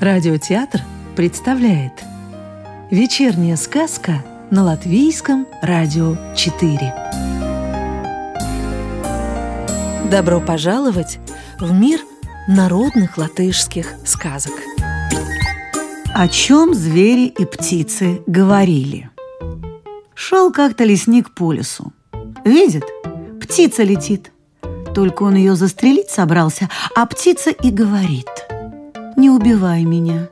Радиотеатр представляет Вечерняя сказка на Латвийском радио 4 Добро пожаловать в мир народных латышских сказок О чем звери и птицы говорили? Шел как-то лесник по лесу. Видит, птица летит. Только он ее застрелить собрался, а птица и говорит – не убивай меня.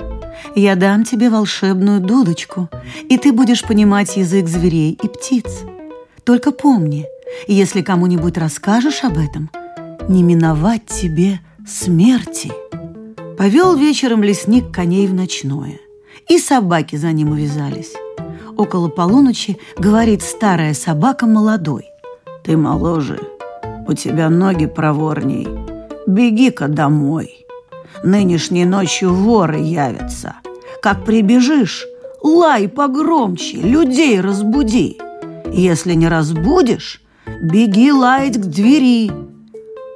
Я дам тебе волшебную дудочку, и ты будешь понимать язык зверей и птиц. Только помни, если кому-нибудь расскажешь об этом, не миновать тебе смерти. Повел вечером лесник коней в ночное, и собаки за ним увязались. Около полуночи говорит старая собака молодой. «Ты моложе, у тебя ноги проворней. Беги-ка домой». Нынешней ночью воры явятся. Как прибежишь, лай погромче, людей разбуди. Если не разбудишь, беги лаять к двери.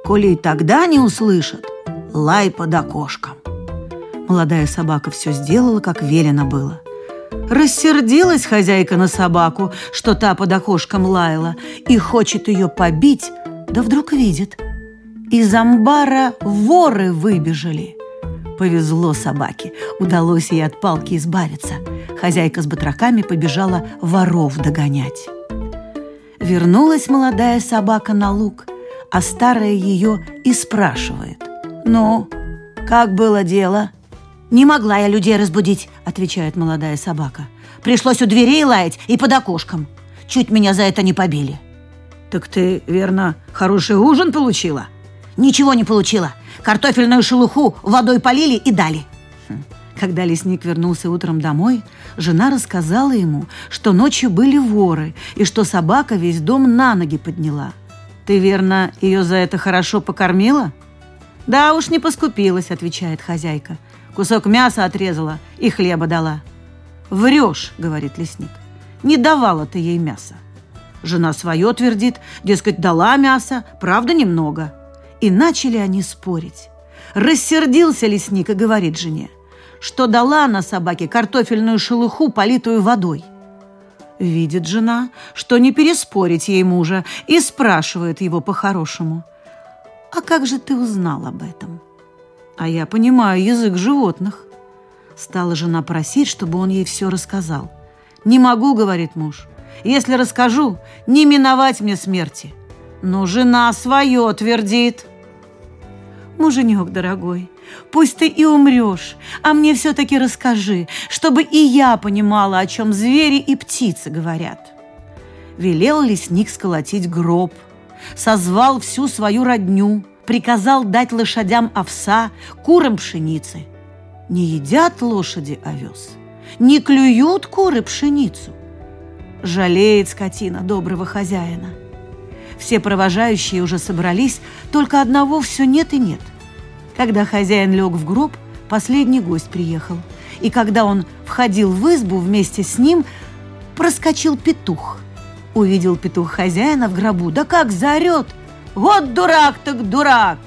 Коли и тогда не услышат, лай под окошком. Молодая собака все сделала, как велено было. Рассердилась хозяйка на собаку, что та под окошком лаяла, и хочет ее побить, да вдруг видит – из амбара воры выбежали. Повезло собаке, удалось ей от палки избавиться. Хозяйка с батраками побежала воров догонять. Вернулась молодая собака на луг, а старая ее и спрашивает. «Ну, как было дело?» «Не могла я людей разбудить», — отвечает молодая собака. «Пришлось у дверей лаять и под окошком. Чуть меня за это не побили». «Так ты, верно, хороший ужин получила?» Ничего не получила. Картофельную шелуху водой полили и дали. Хм. Когда лесник вернулся утром домой, жена рассказала ему, что ночью были воры и что собака весь дом на ноги подняла. «Ты, верно, ее за это хорошо покормила?» «Да уж не поскупилась», — отвечает хозяйка. «Кусок мяса отрезала и хлеба дала». «Врешь», — говорит лесник. «Не давала ты ей мяса». Жена свое твердит, дескать, дала мясо, правда, немного. И начали они спорить. Рассердился лесник и говорит жене, что дала на собаке картофельную шелуху, политую водой. Видит жена, что не переспорить ей мужа, и спрашивает его по-хорошему. «А как же ты узнал об этом?» «А я понимаю язык животных». Стала жена просить, чтобы он ей все рассказал. «Не могу», — говорит муж. «Если расскажу, не миновать мне смерти». Но жена свое твердит. Муженек дорогой, пусть ты и умрешь, а мне все-таки расскажи, чтобы и я понимала, о чем звери и птицы говорят. Велел лесник сколотить гроб, созвал всю свою родню, приказал дать лошадям овса, курам пшеницы. Не едят лошади овес, не клюют куры пшеницу. Жалеет скотина доброго хозяина – все провожающие уже собрались, только одного все нет и нет. Когда хозяин лег в гроб, последний гость приехал. И когда он входил в избу вместе с ним, проскочил петух. Увидел петух хозяина в гробу, да как заорет! Вот дурак так дурак!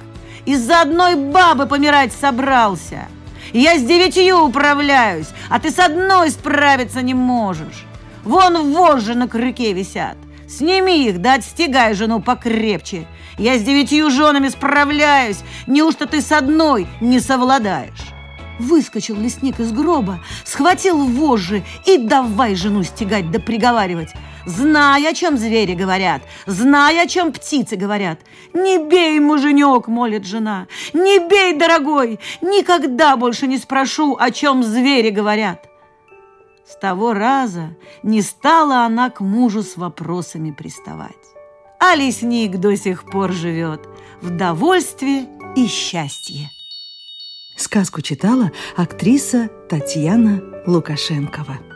Из-за одной бабы помирать собрался! Я с девятью управляюсь, а ты с одной справиться не можешь. Вон вожжи на крюке висят. Сними их, да отстегай жену покрепче. Я с девятью женами справляюсь. Неужто ты с одной не совладаешь?» Выскочил лесник из гроба, схватил вожжи и давай жену стегать да приговаривать. Знай, о чем звери говорят, знай, о чем птицы говорят. Не бей, муженек, молит жена, не бей, дорогой, никогда больше не спрошу, о чем звери говорят. С того раза не стала она к мужу с вопросами приставать. А лесник до сих пор живет в довольстве и счастье. Сказку читала актриса Татьяна Лукашенкова.